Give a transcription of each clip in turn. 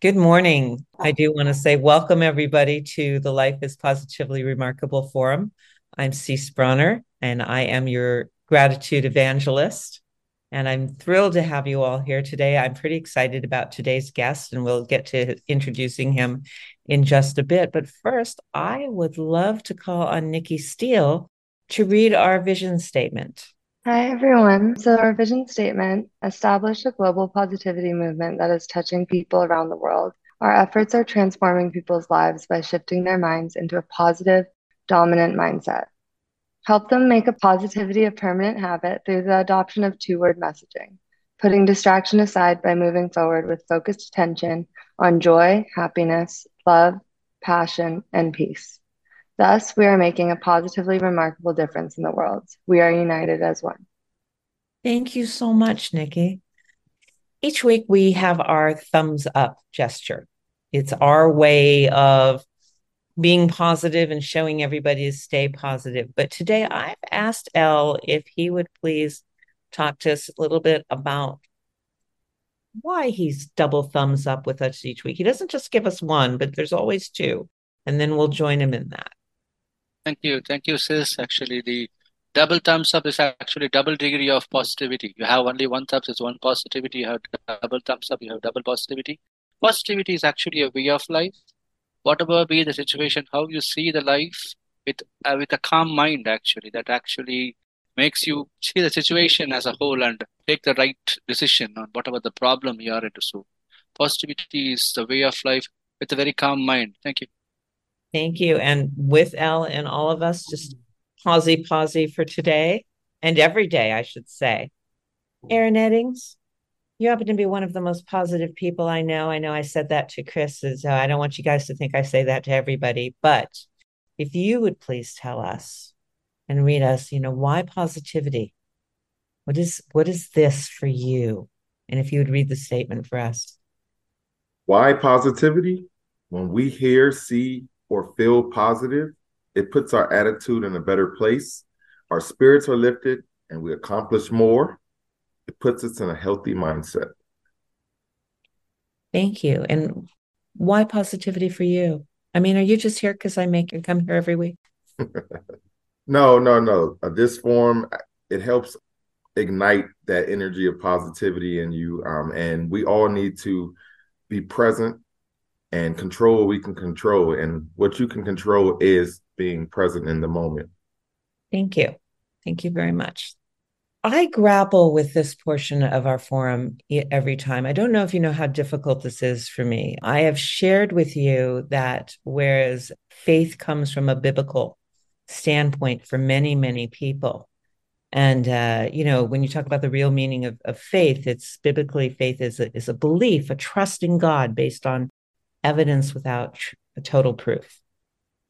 Good morning. I do want to say welcome everybody to the Life is Positively Remarkable Forum. I'm Cys Bronner and I am your gratitude evangelist. And I'm thrilled to have you all here today. I'm pretty excited about today's guest, and we'll get to introducing him in just a bit. But first, I would love to call on Nikki Steele to read our vision statement. Hi, everyone. So, our vision statement establish a global positivity movement that is touching people around the world. Our efforts are transforming people's lives by shifting their minds into a positive, dominant mindset. Help them make a positivity a permanent habit through the adoption of two word messaging, putting distraction aside by moving forward with focused attention on joy, happiness, love, passion, and peace. Thus, we are making a positively remarkable difference in the world. We are united as one. Thank you so much, Nikki. Each week we have our thumbs up gesture. It's our way of being positive and showing everybody to stay positive. But today I've asked El if he would please talk to us a little bit about why he's double thumbs up with us each week. He doesn't just give us one, but there's always two. And then we'll join him in that. Thank you. Thank you, sis. Actually, the double thumbs up is actually double degree of positivity. You have only one thumbs is one positivity. You have double thumbs up, you have double positivity. Positivity is actually a way of life. Whatever be the situation, how you see the life with uh, with a calm mind, actually, that actually makes you see the situation as a whole and take the right decision on whatever the problem you are into. So, positivity is the way of life with a very calm mind. Thank you. Thank you. And with El and all of us, just posy posy for today and every day, I should say. Aaron Eddings, you happen to be one of the most positive people I know. I know I said that to Chris, so I don't want you guys to think I say that to everybody. But if you would please tell us and read us, you know, why positivity? What is what is this for you? And if you would read the statement for us. Why positivity? When we hear, see, or feel positive, it puts our attitude in a better place. Our spirits are lifted and we accomplish more. It puts us in a healthy mindset. Thank you. And why positivity for you? I mean, are you just here because I make you come here every week? no, no, no. Uh, this form it helps ignite that energy of positivity in you, um, and we all need to be present and control we can control. And what you can control is being present in the moment. Thank you. Thank you very much. I grapple with this portion of our forum every time. I don't know if you know how difficult this is for me. I have shared with you that whereas faith comes from a biblical standpoint for many, many people, and uh, you know, when you talk about the real meaning of, of faith, it's biblically faith is a, is a belief, a trust in God based on evidence without tr- total proof.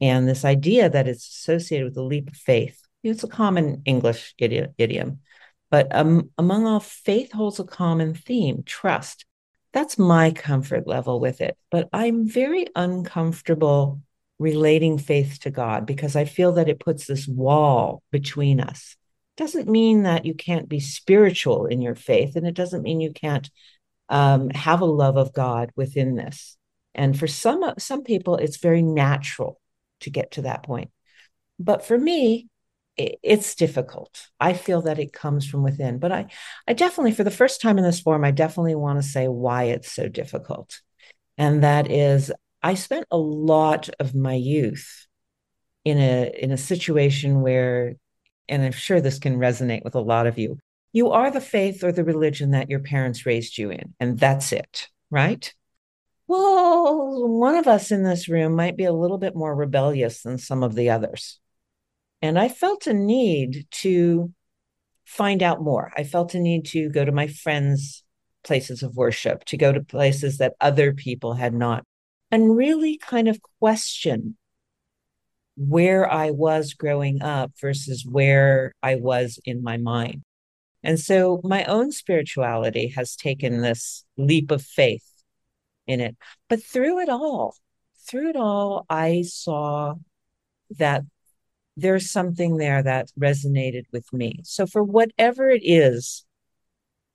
And this idea that it's associated with a leap of faith, it's a common English idiom. But um, among all, faith holds a common theme trust. That's my comfort level with it. But I'm very uncomfortable relating faith to God because I feel that it puts this wall between us. Doesn't mean that you can't be spiritual in your faith, and it doesn't mean you can't um, have a love of God within this. And for some uh, some people, it's very natural to get to that point. But for me, it's difficult. I feel that it comes from within. But I, I definitely, for the first time in this forum, I definitely want to say why it's so difficult. And that is, I spent a lot of my youth in a in a situation where, and I'm sure this can resonate with a lot of you. You are the faith or the religion that your parents raised you in, and that's it, right? Well, one of us in this room might be a little bit more rebellious than some of the others. And I felt a need to find out more. I felt a need to go to my friends' places of worship, to go to places that other people had not, and really kind of question where I was growing up versus where I was in my mind. And so my own spirituality has taken this leap of faith in it. But through it all, through it all, I saw that there's something there that resonated with me. So, for whatever it is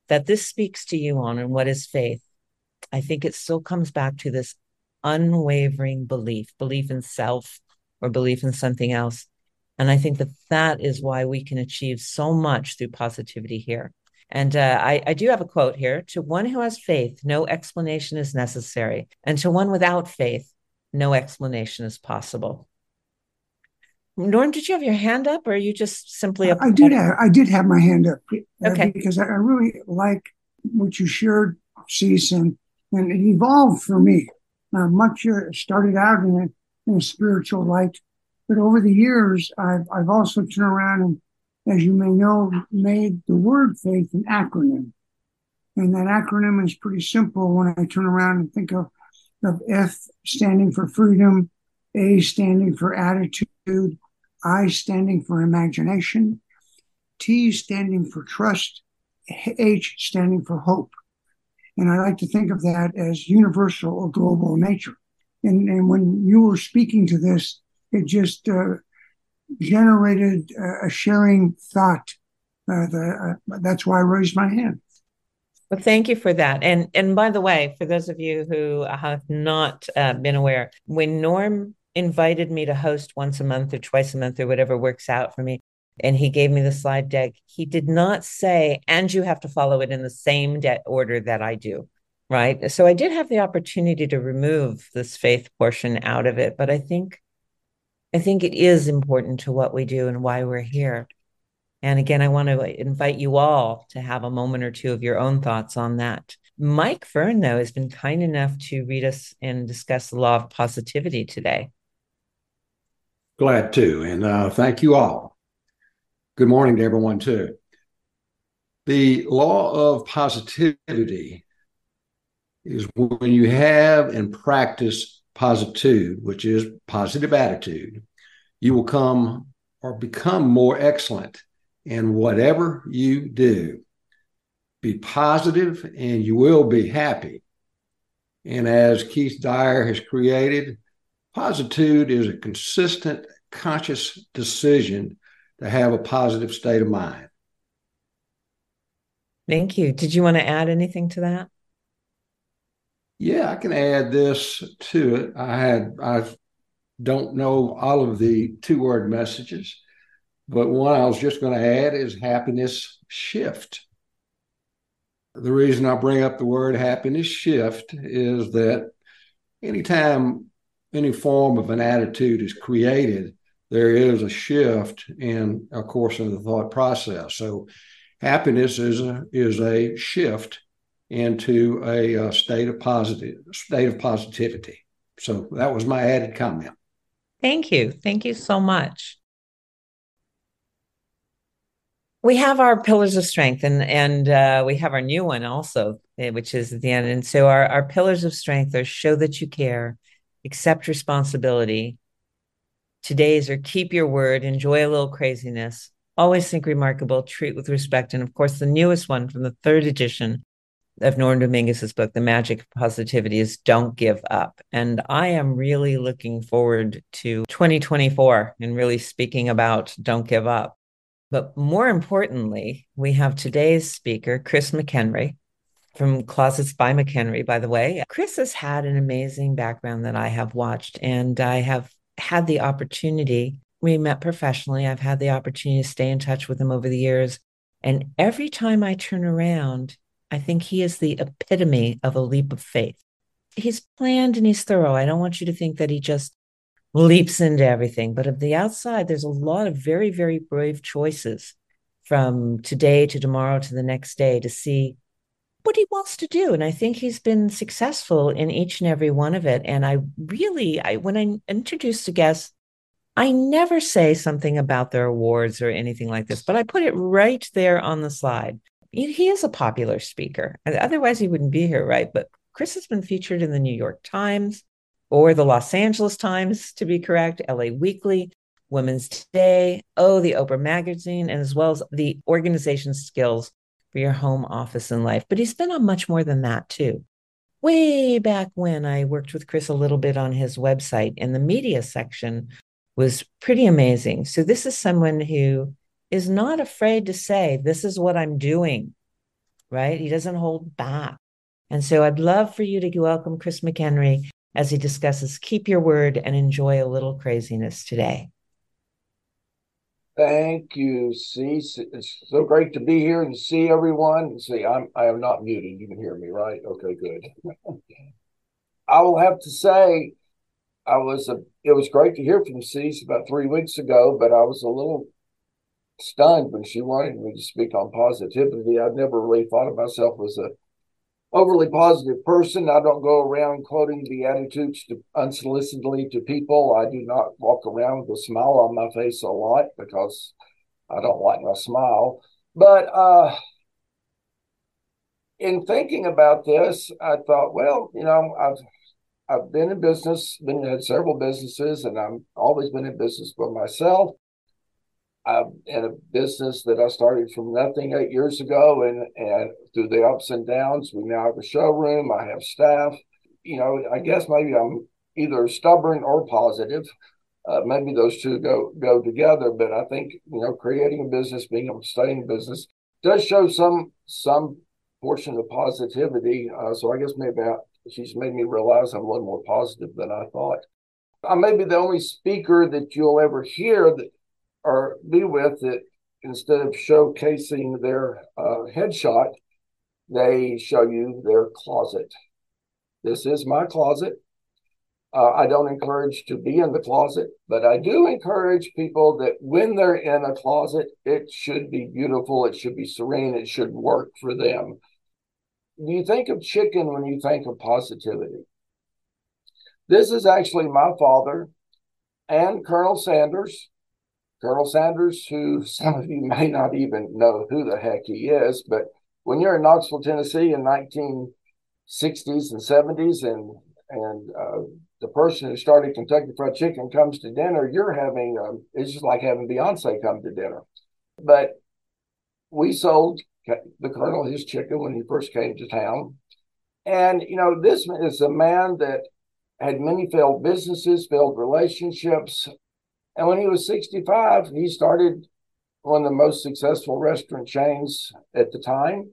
that this speaks to you on and what is faith, I think it still comes back to this unwavering belief, belief in self or belief in something else. And I think that that is why we can achieve so much through positivity here. And uh, I, I do have a quote here to one who has faith, no explanation is necessary. And to one without faith, no explanation is possible. Norm, did you have your hand up, or are you just simply? I did have I did have my hand up. Uh, okay. Because I really like what you shared, Cys, and and it evolved for me. Uh, much uh, started out in a, in a spiritual light, but over the years, I've I've also turned around and, as you may know, made the word faith an acronym, and that acronym is pretty simple. When I turn around and think of of F standing for freedom, A standing for attitude, I standing for imagination, T standing for trust, H standing for hope. And I like to think of that as universal or global nature. And, and when you were speaking to this, it just uh, generated a sharing thought. Uh, the, uh, that's why I raised my hand. Well, thank you for that. And and by the way, for those of you who have not uh, been aware, when Norm invited me to host once a month or twice a month or whatever works out for me. And he gave me the slide deck. He did not say, and you have to follow it in the same de- order that I do. Right. So I did have the opportunity to remove this faith portion out of it. But I think, I think it is important to what we do and why we're here. And again, I want to invite you all to have a moment or two of your own thoughts on that. Mike Fern, though, has been kind enough to read us and discuss the law of positivity today. Glad to. And uh, thank you all. Good morning to everyone, too. The law of positivity is when you have and practice positude, which is positive attitude, you will come or become more excellent in whatever you do. Be positive and you will be happy. And as Keith Dyer has created, Positude is a consistent, conscious decision to have a positive state of mind. Thank you. Did you want to add anything to that? Yeah, I can add this to it. I had I don't know all of the two word messages, but one I was just going to add is happiness shift. The reason I bring up the word happiness shift is that anytime any form of an attitude is created, there is a shift in, of course, in the thought process. So, happiness is a is a shift into a, a state of positive state of positivity. So that was my added comment. Thank you. Thank you so much. We have our pillars of strength, and and uh, we have our new one also, eh, which is at the end. And so our our pillars of strength are show that you care, accept responsibility. Today's are keep your word, enjoy a little craziness, always think remarkable, treat with respect. And of course, the newest one from the third edition of Norm Dominguez's book, The Magic of Positivity, is Don't Give Up. And I am really looking forward to 2024 and really speaking about Don't Give Up. But more importantly, we have today's speaker, Chris McKenry, from Closets by McKenry, by the way. Chris has had an amazing background that I have watched, and I have had the opportunity. We met professionally. I've had the opportunity to stay in touch with him over the years. And every time I turn around, I think he is the epitome of a leap of faith. He's planned and he's thorough. I don't want you to think that he just leaps into everything, but of the outside, there's a lot of very, very brave choices from today to tomorrow to the next day to see what he wants to do and i think he's been successful in each and every one of it and i really i when i introduce a guest i never say something about their awards or anything like this but i put it right there on the slide he is a popular speaker otherwise he wouldn't be here right but chris has been featured in the new york times or the los angeles times to be correct la weekly women's today oh the oprah magazine and as well as the organization skills for your home office and life. But he's been on much more than that too. Way back when I worked with Chris a little bit on his website, and the media section was pretty amazing. So, this is someone who is not afraid to say, This is what I'm doing, right? He doesn't hold back. And so I'd love for you to welcome Chris McKenry as he discusses Keep Your Word and Enjoy a Little Craziness today. Thank you, C. It's so great to be here and see everyone. See, I'm I am not muted. You can hear me, right? Okay, good. I will have to say, I was a. It was great to hear from Cys about three weeks ago, but I was a little stunned when she wanted me to speak on positivity. I'd never really thought of myself as a overly positive person. I don't go around quoting the attitudes to, unsolicitedly to people. I do not walk around with a smile on my face a lot because I don't like my smile. But uh, in thinking about this, I thought, well, you know, I've I've been in business, been had several businesses, and I've always been in business for myself. I'm in a business that I started from nothing eight years ago, and and through the ups and downs, we now have a showroom. I have staff. You know, I guess maybe I'm either stubborn or positive. Uh, maybe those two go go together. But I think you know, creating a business, being able to stay in business, does show some some portion of positivity. Uh, so I guess maybe I, she's made me realize I'm a little more positive than I thought. I may be the only speaker that you'll ever hear that or be with that instead of showcasing their uh, headshot, they show you their closet. This is my closet. Uh, I don't encourage to be in the closet, but I do encourage people that when they're in a closet, it should be beautiful, it should be serene, it should work for them. Do you think of chicken when you think of positivity? This is actually my father and Colonel Sanders Colonel Sanders, who some of you may not even know who the heck he is, but when you're in Knoxville, Tennessee in 1960s and 70s, and and uh, the person who started Kentucky Fried Chicken comes to dinner, you're having um, it's just like having Beyonce come to dinner. But we sold the Colonel his chicken when he first came to town, and you know this is a man that had many failed businesses, failed relationships, and when he was 65, he started one of the most successful restaurant chains at the time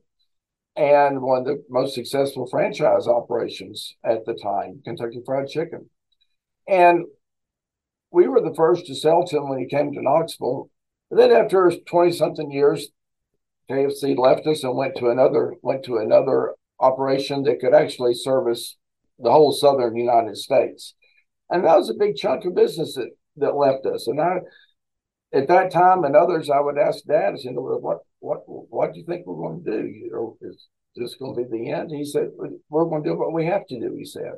and one of the most successful franchise operations at the time, Kentucky Fried Chicken. And we were the first to sell to him when he came to Knoxville. And then after 20 something years, KFC left us and went to another went to another operation that could actually service the whole southern United States. And that was a big chunk of business that that left us. And I, at that time and others, I would ask Dad, I said, "What, what, what do you think we're going to do? You know, is this going to be the end?" He said, "We're going to do what we have to do." He said.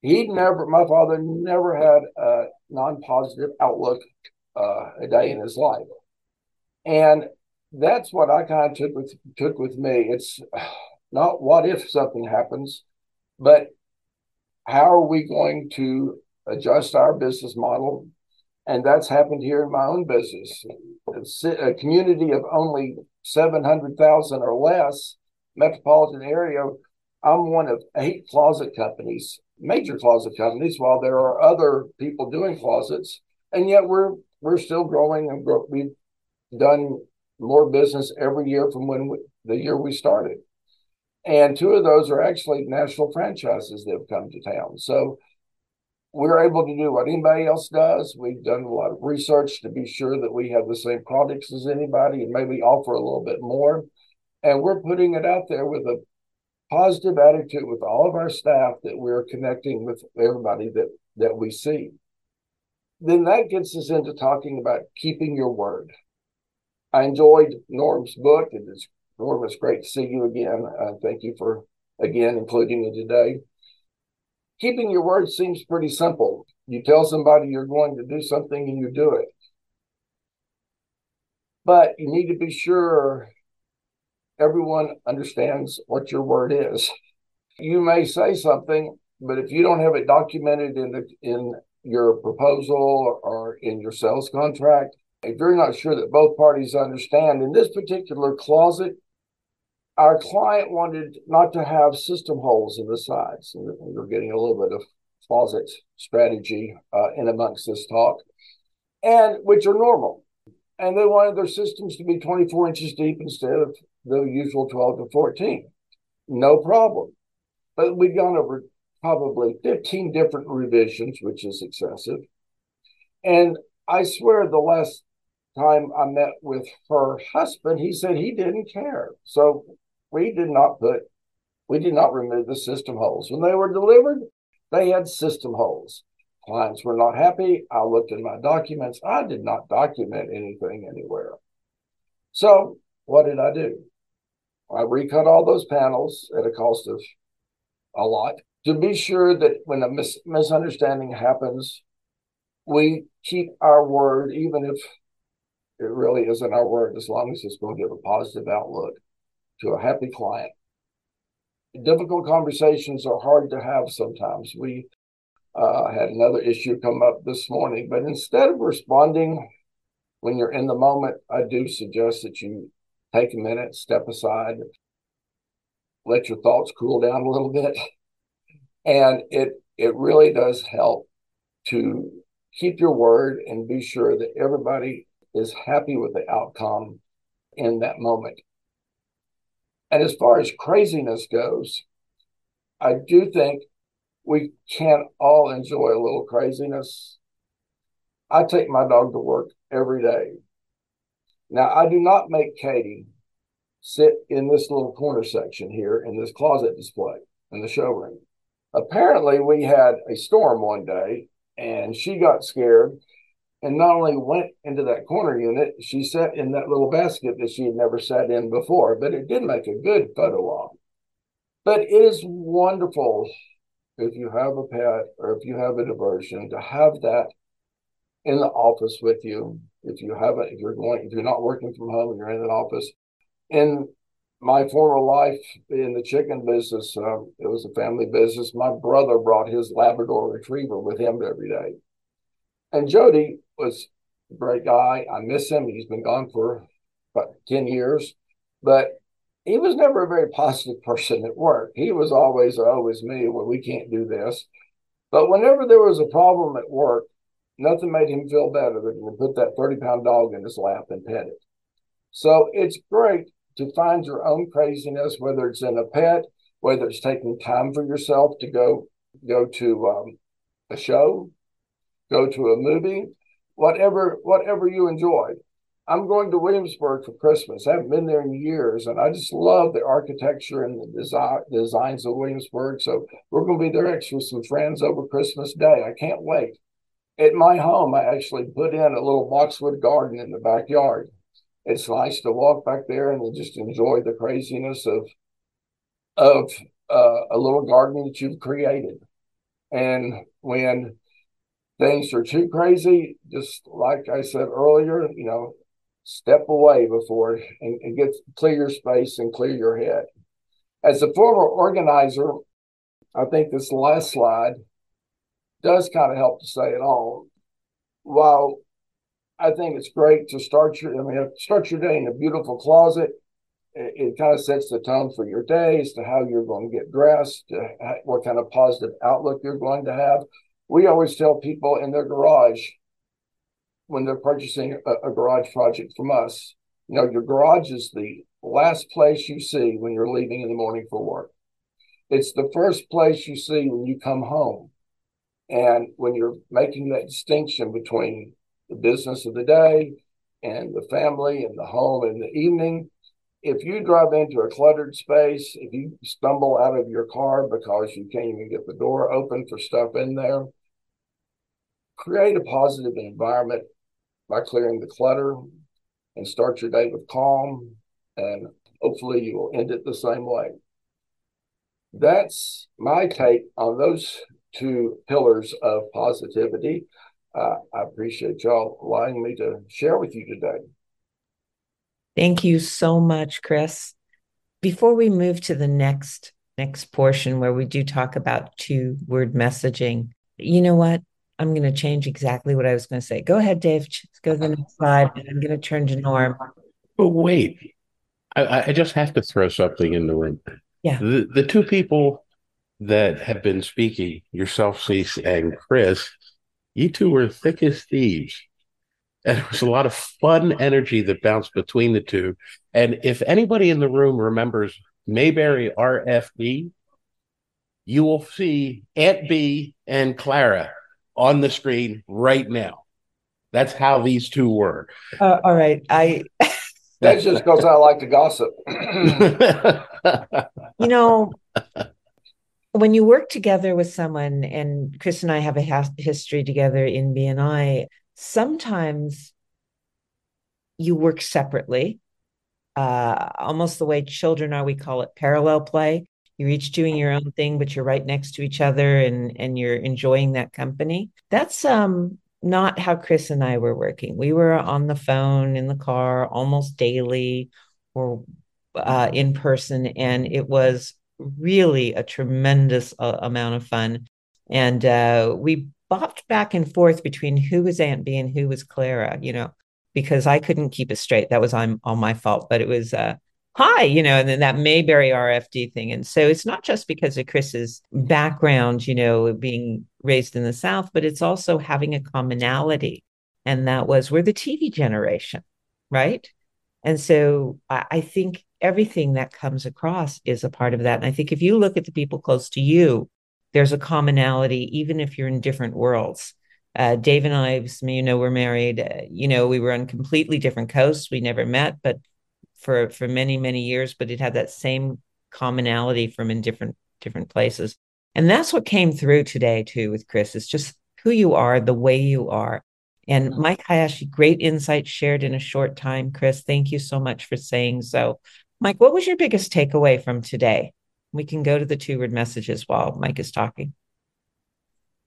He never, my father never had a non-positive outlook uh, a day in his life, and that's what I kind of took with took with me. It's not what if something happens, but how are we going to adjust our business model. And that's happened here in my own business. A community of only 700,000 or less, metropolitan area, I'm one of eight closet companies, major closet companies, while there are other people doing closets. And yet we're we're still growing and grow, we've done more business every year from when we, the year we started. And two of those are actually national franchises that have come to town. So we're able to do what anybody else does. We've done a lot of research to be sure that we have the same products as anybody and maybe offer a little bit more. And we're putting it out there with a positive attitude with all of our staff that we're connecting with everybody that, that we see. Then that gets us into talking about keeping your word. I enjoyed Norm's book. It is Norm, it's great to see you again. Uh, thank you for again including me today keeping your word seems pretty simple. You tell somebody you're going to do something and you do it. But you need to be sure everyone understands what your word is. You may say something, but if you don't have it documented in the in your proposal or in your sales contract, if you're not sure that both parties understand, in this particular closet, our client wanted not to have system holes in the sides. And we're getting a little bit of closet strategy uh, in amongst this talk, and which are normal. And they wanted their systems to be 24 inches deep instead of the usual 12 to 14. no problem. But we'd gone over probably 15 different revisions, which is excessive. And I swear the last time I met with her husband, he said he didn't care. So we did not put, we did not remove the system holes. When they were delivered, they had system holes. Clients were not happy. I looked in my documents. I did not document anything anywhere. So what did I do? I recut all those panels at a cost of a lot to be sure that when a mis- misunderstanding happens, we keep our word, even if it really isn't our word, as long as it's going to give a positive outlook to a happy client. Difficult conversations are hard to have sometimes. We uh, had another issue come up this morning, but instead of responding when you're in the moment, I do suggest that you take a minute, step aside, let your thoughts cool down a little bit. And it it really does help to keep your word and be sure that everybody is happy with the outcome in that moment. And as far as craziness goes, I do think we can't all enjoy a little craziness. I take my dog to work every day. Now, I do not make Katie sit in this little corner section here in this closet display in the showroom. Apparently, we had a storm one day and she got scared and not only went into that corner unit, she sat in that little basket that she had never sat in before, but it did make a good photo op. But it is wonderful if you have a pet or if you have a diversion to have that in the office with you. If you have it, if you're going, if you're not working from home and you're in an office. In my former life in the chicken business, uh, it was a family business. My brother brought his Labrador Retriever with him every day. And Jody was a great guy. I miss him. He's been gone for about 10 years, but he was never a very positive person at work. He was always, always me, well, we can't do this. But whenever there was a problem at work, nothing made him feel better than to put that 30 pound dog in his lap and pet it. So it's great to find your own craziness, whether it's in a pet, whether it's taking time for yourself to go go to um, a show, go to a movie, whatever whatever you enjoy. I'm going to Williamsburg for Christmas. I haven't been there in years, and I just love the architecture and the design designs of Williamsburg. So we're going to be there actually with some friends over Christmas Day. I can't wait. At my home, I actually put in a little boxwood garden in the backyard. It's nice to walk back there and just enjoy the craziness of of uh, a little garden that you've created. And when things are too crazy, just like I said earlier, you know, step away before and, and get clear your space and clear your head. As a former organizer, I think this last slide does kind of help to say it all. While I think it's great to start your, I mean, start your day in a beautiful closet. It, it kind of sets the tone for your day as to how you're going to get dressed, uh, what kind of positive outlook you're going to have we always tell people in their garage when they're purchasing a, a, garage project from us, you know, your garage is the last place you see when you're leaving in the morning for work. It's the first place you see when you come home. And when you're making that distinction between the business of the day and the family and the home in the evening, if you drive into a cluttered space, if you stumble out of your car because you can't even get the door open for stuff in there, create a positive environment by clearing the clutter and start your day with calm and hopefully you will end it the same way. That's my take on those two pillars of positivity. Uh, i appreciate y'all allowing me to share with you today. Thank you so much chris. Before we move to the next next portion where we do talk about two word messaging you know what I'm going to change exactly what I was going to say. Go ahead, Dave. Let's go to the next slide. and I'm going to turn to Norm. But wait, I, I just have to throw something in the room. Yeah. The, the two people that have been speaking, yourself, Cys, and Chris, you two were thick as thieves. And there was a lot of fun energy that bounced between the two. And if anybody in the room remembers Mayberry RFD, you will see Aunt Bee and Clara on the screen right now. That's how these two were. Uh, all right. I. That's just because I like to gossip. you know, when you work together with someone, and Chris and I have a ha- history together in BNI, sometimes you work separately, uh, almost the way children are. We call it parallel play. You're each doing your own thing, but you're right next to each other, and and you're enjoying that company. That's um not how Chris and I were working. We were on the phone in the car almost daily, or uh, in person, and it was really a tremendous uh, amount of fun. And uh, we bopped back and forth between who was Aunt Bee and who was Clara, you know, because I couldn't keep it straight. That was on, all my fault, but it was, uh, hi, you know, and then that Mayberry RFD thing. And so it's not just because of Chris's background, you know, being raised in the South, but it's also having a commonality. And that was we're the TV generation, right? And so I, think everything that comes across is a part of that. And I think if you look at the people close to you, there's a commonality, even if you're in different worlds. Uh, Dave and I, you know, we're married. Uh, you know, we were on completely different coasts. We never met, but for for many many years. But it had that same commonality from in different different places, and that's what came through today too with Chris. It's just who you are, the way you are, and mm-hmm. Mike Hayashi, great insight shared in a short time. Chris, thank you so much for saying so. Mike, what was your biggest takeaway from today? We can go to the two word messages while Mike is talking.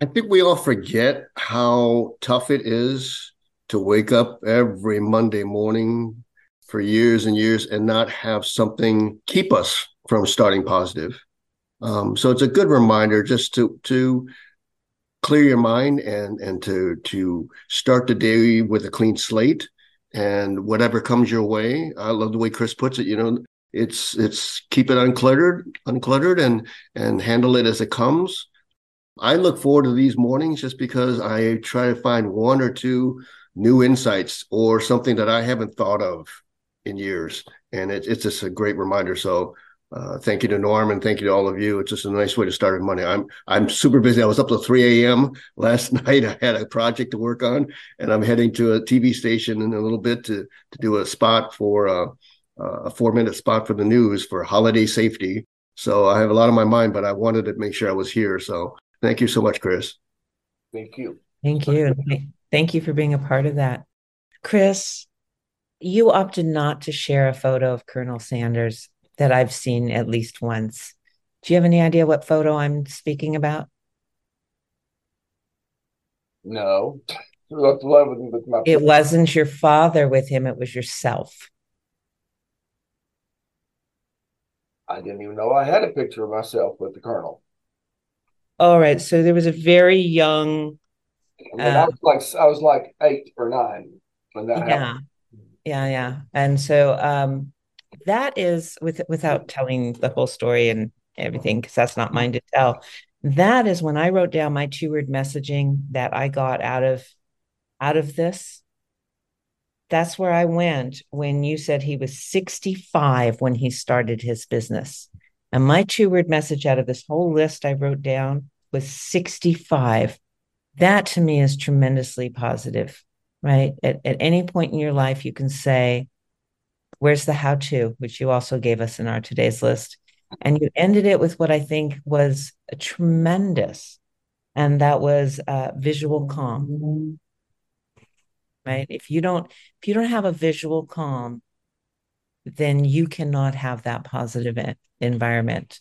I think we all forget how tough it is to wake up every Monday morning for years and years and not have something keep us from starting positive. Um, so it's a good reminder just to to clear your mind and and to to start the day with a clean slate and whatever comes your way. I love the way Chris puts it. You know, it's it's keep it uncluttered, uncluttered, and and handle it as it comes. I look forward to these mornings just because I try to find one or two new insights or something that I haven't thought of in years, and it, it's just a great reminder. So uh, thank you to Norm and thank you to all of you. It's just a nice way to start Monday. I'm I'm super busy. I was up till 3 a.m. last night. I had a project to work on, and I'm heading to a TV station in a little bit to to do a spot for uh, uh, a four minute spot for the news for holiday safety. So I have a lot on my mind, but I wanted to make sure I was here. So thank you so much, Chris. Thank you. Thank you. Thank you for being a part of that, Chris. You opted not to share a photo of Colonel Sanders that I've seen at least once. Do you have any idea what photo I'm speaking about? No. It wasn't your father with him, it was yourself. I didn't even know I had a picture of myself with the colonel. All right. So there was a very young. I, mean, uh, I was like I was like eight or nine when that yeah, happened. Yeah, yeah. And so um that is with without telling the whole story and everything because that's not mine to tell that is when i wrote down my two word messaging that i got out of out of this. That's where i went when you said he was 65 when he started his business. And my two word message out of this whole list i wrote down was 65 that to me is tremendously positive right at, at any point in your life you can say Where's the how to, which you also gave us in our today's list? And you ended it with what I think was a tremendous, and that was uh, visual calm. Right? If you don't, if you don't have a visual calm, then you cannot have that positive environment.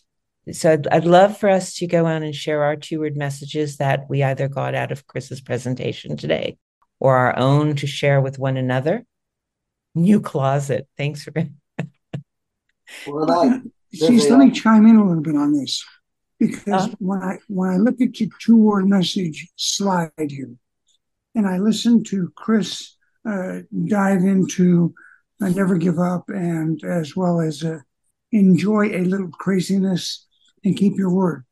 So I'd, I'd love for us to go on and share our two word messages that we either got out of Chris's presentation today or our own to share with one another new closet. Thanks for. well, see, let me chime in a little bit on this because uh, when I when I look at your two word message slide here, and I listen to Chris uh, dive into I never give up, and as well as uh, enjoy a little craziness and keep your word.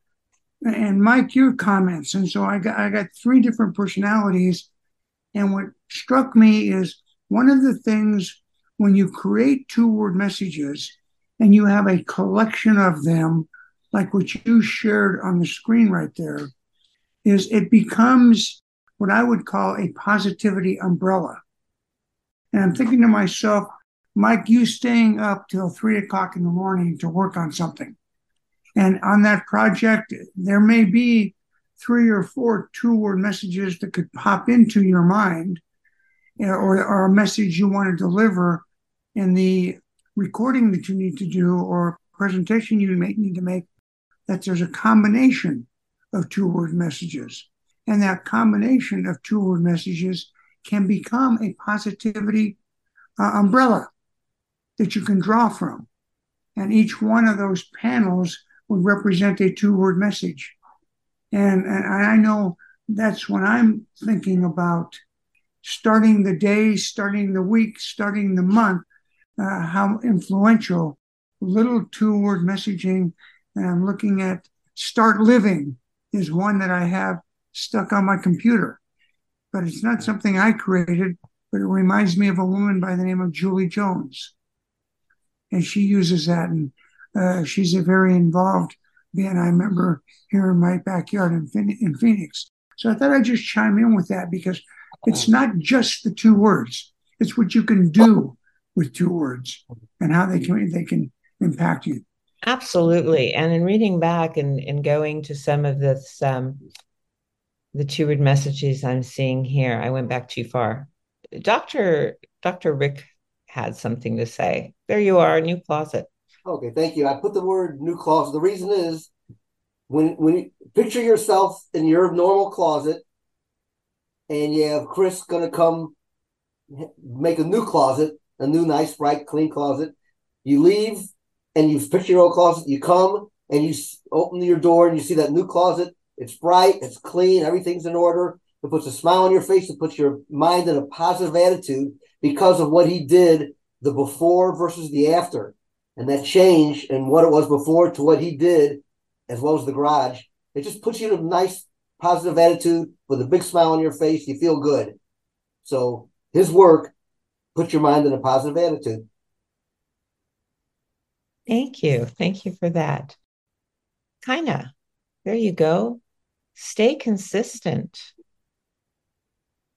And Mike, your comments, and so I got I got three different personalities, and what struck me is one of the things when you create two word messages and you have a collection of them, like what you shared on the screen right there, is it becomes what I would call a positivity umbrella. And I'm thinking to myself, Mike, you staying up till three o'clock in the morning to work on something. And on that project, there may be three or four two word messages that could pop into your mind or, or a message you want to deliver in the recording that you need to do or presentation you may need to make, that there's a combination of two word messages. And that combination of two word messages can become a positivity uh, umbrella that you can draw from. And each one of those panels would represent a two word message. And, and I know that's when I'm thinking about starting the day, starting the week, starting the month, uh, how influential little two word messaging. And I'm looking at start living is one that I have stuck on my computer, but it's not something I created, but it reminds me of a woman by the name of Julie Jones. And she uses that and uh, she's a very involved BNI remember here in my backyard in, in Phoenix. So I thought I'd just chime in with that because it's not just the two words; it's what you can do with two words and how they can they can impact you. Absolutely. And in reading back and, and going to some of this um, the two word messages I'm seeing here, I went back too far. Dr. Dr. Rick had something to say. There you are, new closet. Okay, thank you. I put the word new closet. The reason is when when you picture yourself in your normal closet and you have Chris gonna come make a new closet, a new nice, bright, clean closet. You leave and you picture your old closet. You come and you open your door and you see that new closet. It's bright, it's clean, everything's in order. It puts a smile on your face. It puts your mind in a positive attitude because of what he did the before versus the after and that change and what it was before to what he did, as well as the garage, it just puts you in a nice, positive attitude with a big smile on your face. You feel good. So his work puts your mind in a positive attitude. Thank you. Thank you for that. Kinda. There you go. Stay consistent.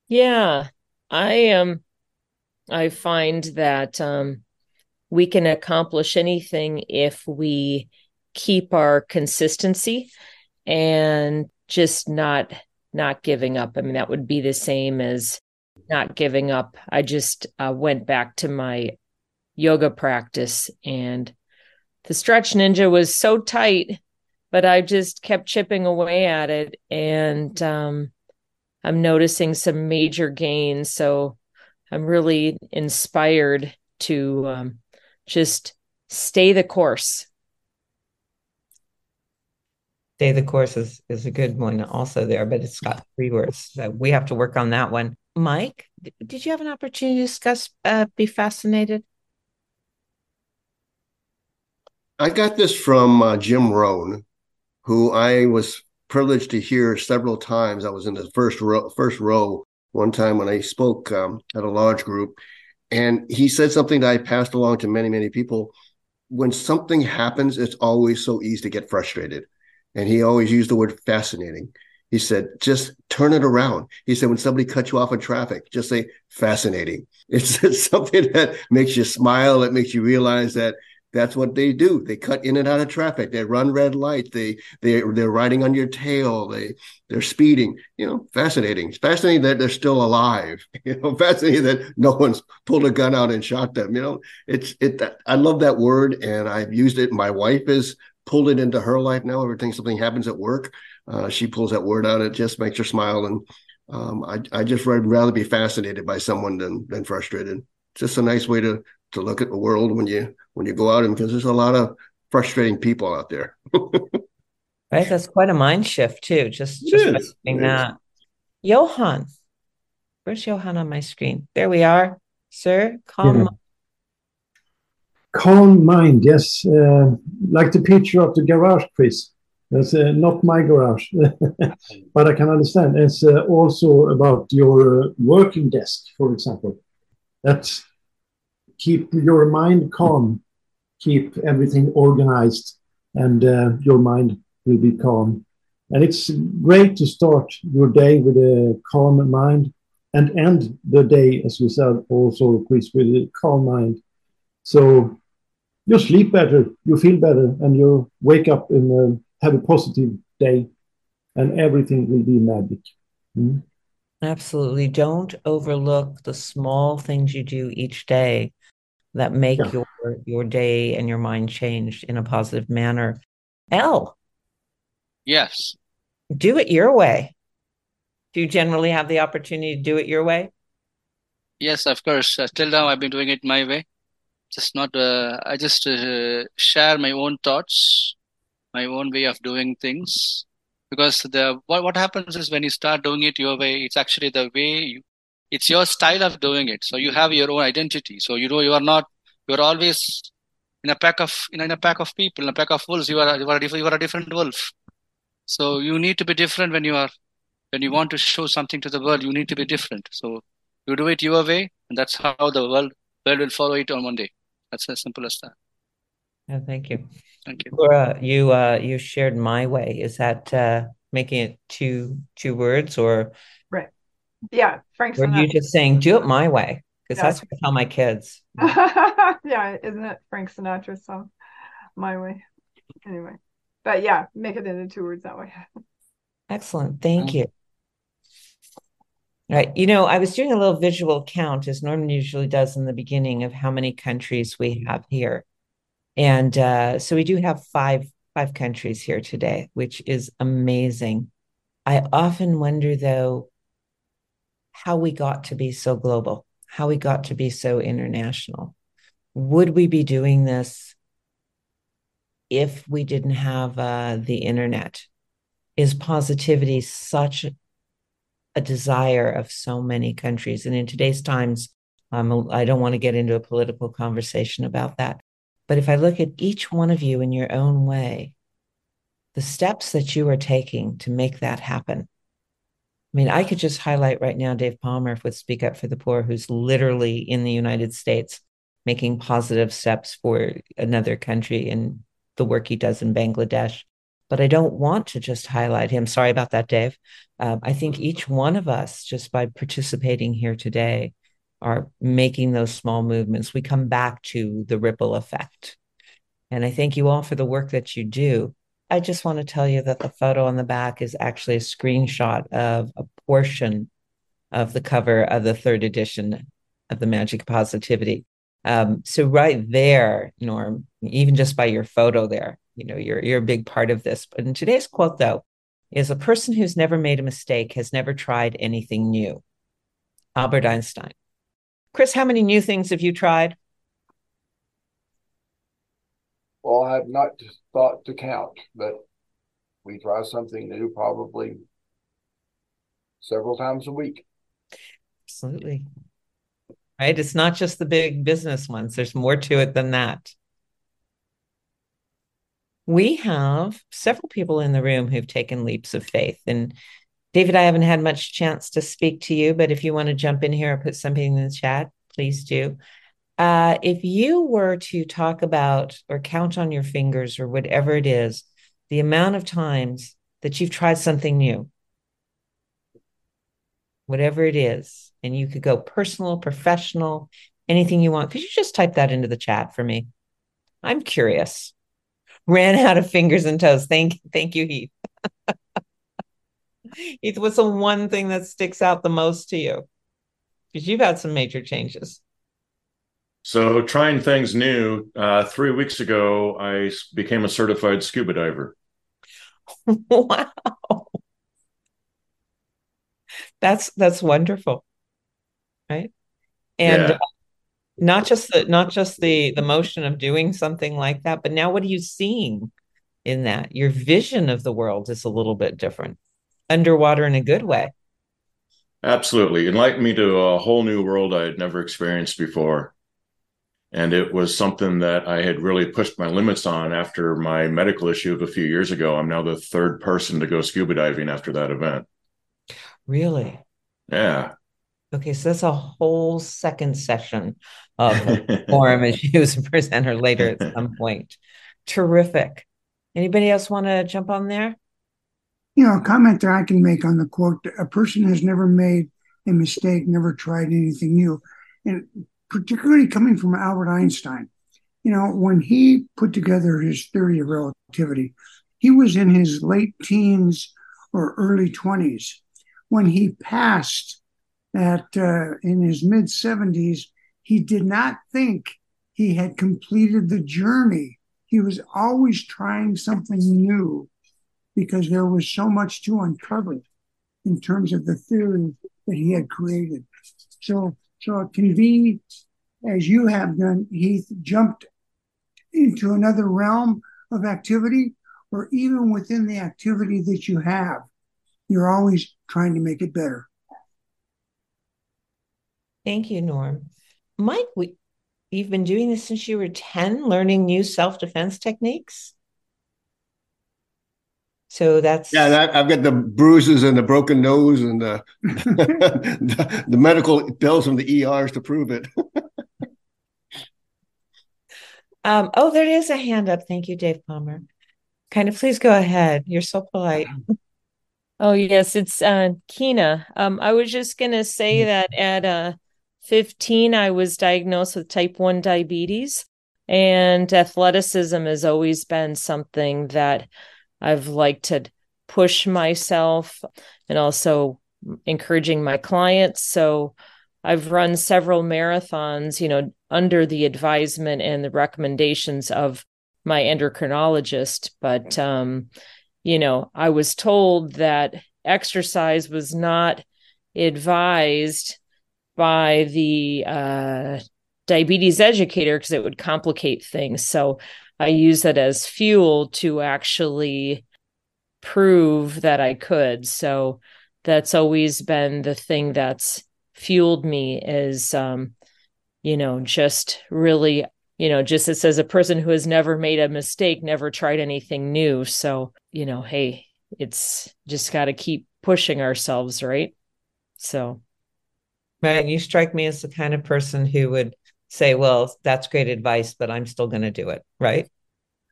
Yeah. I um I find that um we can accomplish anything if we keep our consistency and just not not giving up. I mean, that would be the same as not giving up. I just uh, went back to my yoga practice and the stretch ninja was so tight, but I just kept chipping away at it. And um, I'm noticing some major gains. So I'm really inspired to um, just stay the course. Stay the course is, is a good one also there but it's got three words so we have to work on that one. Mike did you have an opportunity to discuss uh, be fascinated? I got this from uh, jim rohn who i was privileged to hear several times. I was in the first row first row one time when i spoke um, at a large group and he said something that I passed along to many, many people. When something happens, it's always so easy to get frustrated. And he always used the word fascinating. He said, just turn it around. He said, when somebody cuts you off in traffic, just say fascinating. It's something that makes you smile. It makes you realize that that's what they do. They cut in and out of traffic. They run red lights. They they they're riding on your tail. They they're speeding. You know, fascinating. It's fascinating that they're still alive. You know, fascinating that no one's pulled a gun out and shot them. You know, it's it. I love that word, and I've used it. My wife has pulled it into her life now. Every time something happens at work, uh, she pulls that word out. It just makes her smile, and um, I I just would rather be fascinated by someone than than frustrated. It's just a nice way to to look at the world when you when you go out and because there's a lot of frustrating people out there. right, that's quite a mind shift too. Just just saying that. Johan, where's Johan on my screen? There we are, sir. Calm. Yeah. Calm mind, yes. Uh, like the picture of the garage, Chris. That's uh, not my garage, but I can understand. It's uh, also about your uh, working desk, for example. That's keep your mind calm keep everything organized and uh, your mind will be calm. And it's great to start your day with a calm mind and end the day, as you said, also, Chris, with a calm mind. So you sleep better, you feel better, and you wake up and have a positive day, and everything will be magic. Mm? Absolutely. Don't overlook the small things you do each day that make yeah. your your day and your mind change in a positive manner. L. Yes. Do it your way. Do you generally have the opportunity to do it your way? Yes, of course. Uh, till now, I've been doing it my way. Just not. Uh, I just uh, share my own thoughts, my own way of doing things. Because the what what happens is when you start doing it your way, it's actually the way you, it's your style of doing it. So you have your own identity. So you know you are not. You are always in a pack of you know, in a pack of people, in a pack of wolves. You are you are you are a different wolf. So you need to be different when you are when you want to show something to the world, you need to be different. So you do it your way, and that's how the world world will follow it on one day. That's as simple as that. Yeah, thank you. Thank you. Laura, you uh you shared my way. Is that uh making it two two words or? Yeah, Frank. Sinatra. Or you just saying do it my way? Because yeah. that's what I tell my kids. yeah, isn't it Frank Sinatra's song? My way. Anyway. But yeah, make it into two words that way. Excellent. Thank you. Right. You know, I was doing a little visual count, as Norman usually does in the beginning, of how many countries we have here. And uh, so we do have five five countries here today, which is amazing. I often wonder, though, how we got to be so global, how we got to be so international. Would we be doing this if we didn't have uh, the internet? Is positivity such a desire of so many countries. And in today's times, um, I don't want to get into a political conversation about that. But if I look at each one of you in your own way, the steps that you are taking to make that happen. I mean, I could just highlight right now Dave Palmer with Speak Up for the Poor, who's literally in the United States making positive steps for another country in the work he does in Bangladesh but I don't want to just highlight him. Sorry about that, Dave. Um, I think each one of us, just by participating here today, are making those small movements. We come back to the ripple effect. And I thank you all for the work that you do. I just want to tell you that the photo on the back is actually a screenshot of a portion of the cover of the third edition of the Magic Positivity. Um, so right there, Norm, even just by your photo there, you know you're you're a big part of this. But in today's quote though is a person who's never made a mistake has never tried anything new. Albert einstein. Chris how many new things have you tried well i have not thought to count but we try something new probably several times a week. Absolutely. Right? It's not just the big business ones. There's more to it than that. We have several people in the room who've taken leaps of faith. And David, I haven't had much chance to speak to you, but if you want to jump in here or put something in the chat, please do. Uh, if you were to talk about or count on your fingers or whatever it is, the amount of times that you've tried something new, whatever it is, and you could go personal, professional, anything you want, could you just type that into the chat for me? I'm curious ran out of fingers and toes. Thank, thank you, Heath. Heath, what's the one thing that sticks out the most to you? Because you've had some major changes. So, trying things new. Uh, three weeks ago, I became a certified scuba diver. wow, that's that's wonderful, right? And yeah. not just the not just the the motion of doing something like that but now what are you seeing in that? Your vision of the world is a little bit different. Underwater in a good way. Absolutely. Enlightened me to a whole new world i had never experienced before and it was something that i had really pushed my limits on after my medical issue of a few years ago i'm now the third person to go scuba diving after that event really yeah Okay, so that's a whole second session of the forum as you as a presenter later at some point. Terrific. Anybody else want to jump on there? You know, a comment that I can make on the quote a person has never made a mistake, never tried anything new. And particularly coming from Albert Einstein, you know, when he put together his theory of relativity, he was in his late teens or early 20s. When he passed at uh, in his mid 70s, he did not think he had completed the journey. He was always trying something new because there was so much to uncover in terms of the theory that he had created. So, so it be, as you have done, Heath, jumped into another realm of activity, or even within the activity that you have, you're always trying to make it better. Thank you, Norm. Mike, we, you've been doing this since you were 10, learning new self defense techniques? So that's yeah. I've got the bruises and the broken nose and the the, the, medical bills from the ERs to prove it. um, oh, there is a hand up. Thank you, Dave Palmer. Kind of, please go ahead. You're so polite. Oh yes, it's uh, Kina. Um, I was just gonna say mm-hmm. that at uh, 15, I was diagnosed with type one diabetes, and athleticism has always been something that I've liked to push myself and also encouraging my clients. So I've run several marathons, you know, under the advisement and the recommendations of my endocrinologist. But, um, you know, I was told that exercise was not advised by the uh, diabetes educator because it would complicate things. So I use that as fuel to actually prove that I could. So that's always been the thing that's fueled me is um you know just really you know just as, as a person who has never made a mistake never tried anything new so you know hey it's just got to keep pushing ourselves right so right you strike me as the kind of person who would say, well, that's great advice, but I'm still going to do it. Right.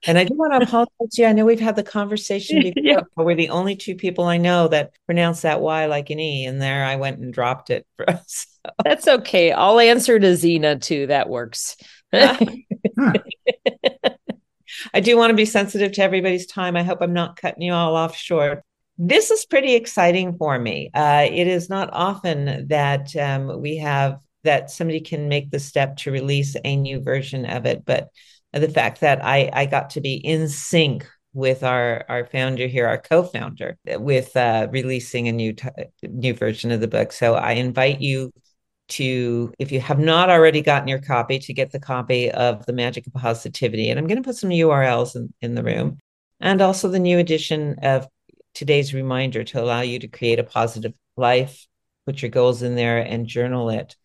And I do want to apologize to you. I know we've had the conversation before, yeah. but we're the only two people I know that pronounce that Y like an E. And there I went and dropped it for us. So. That's okay. I'll answer to Zena too. That works. I do want to be sensitive to everybody's time. I hope I'm not cutting you all off short. This is pretty exciting for me. Uh, it is not often that um, we have that somebody can make the step to release a new version of it. But the fact that I, I got to be in sync with our our founder here, our co-founder, with uh, releasing a new t- new version of the book. So I invite you to, if you have not already gotten your copy, to get the copy of the Magic of Positivity. And I'm going to put some URLs in, in the room, and also the new edition of today's reminder to allow you to create a positive life. Put your goals in there and journal it.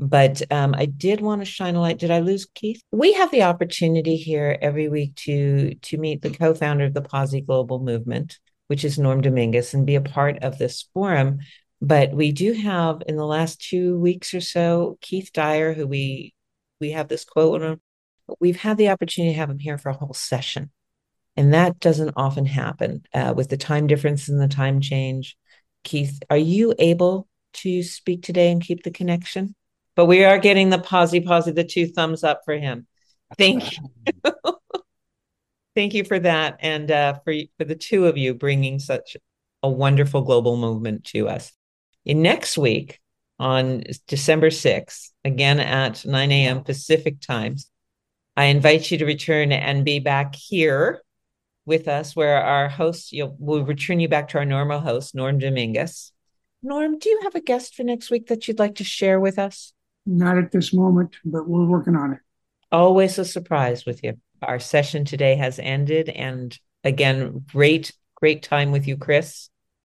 But um, I did want to shine a light. Did I lose Keith? We have the opportunity here every week to to meet the co-founder of the Posi Global Movement, which is Norm Dominguez, and be a part of this forum. But we do have in the last two weeks or so Keith Dyer, who we we have this quote on. We've had the opportunity to have him here for a whole session, and that doesn't often happen uh, with the time difference and the time change. Keith, are you able to speak today and keep the connection? But we are getting the posy posy the two thumbs up for him. Thank you thank you for that and uh, for for the two of you bringing such a wonderful global movement to us. In next week on december 6th again at 9 a.m pacific times i invite you to return and be back here with us where our host you'll will return you back to our normal host norm dominguez. Norm do you have a guest for next week that you'd like to share with us not at this moment, but we're working on it. Always a surprise with you. Our session today has ended. And again, great, great time with you, Chris.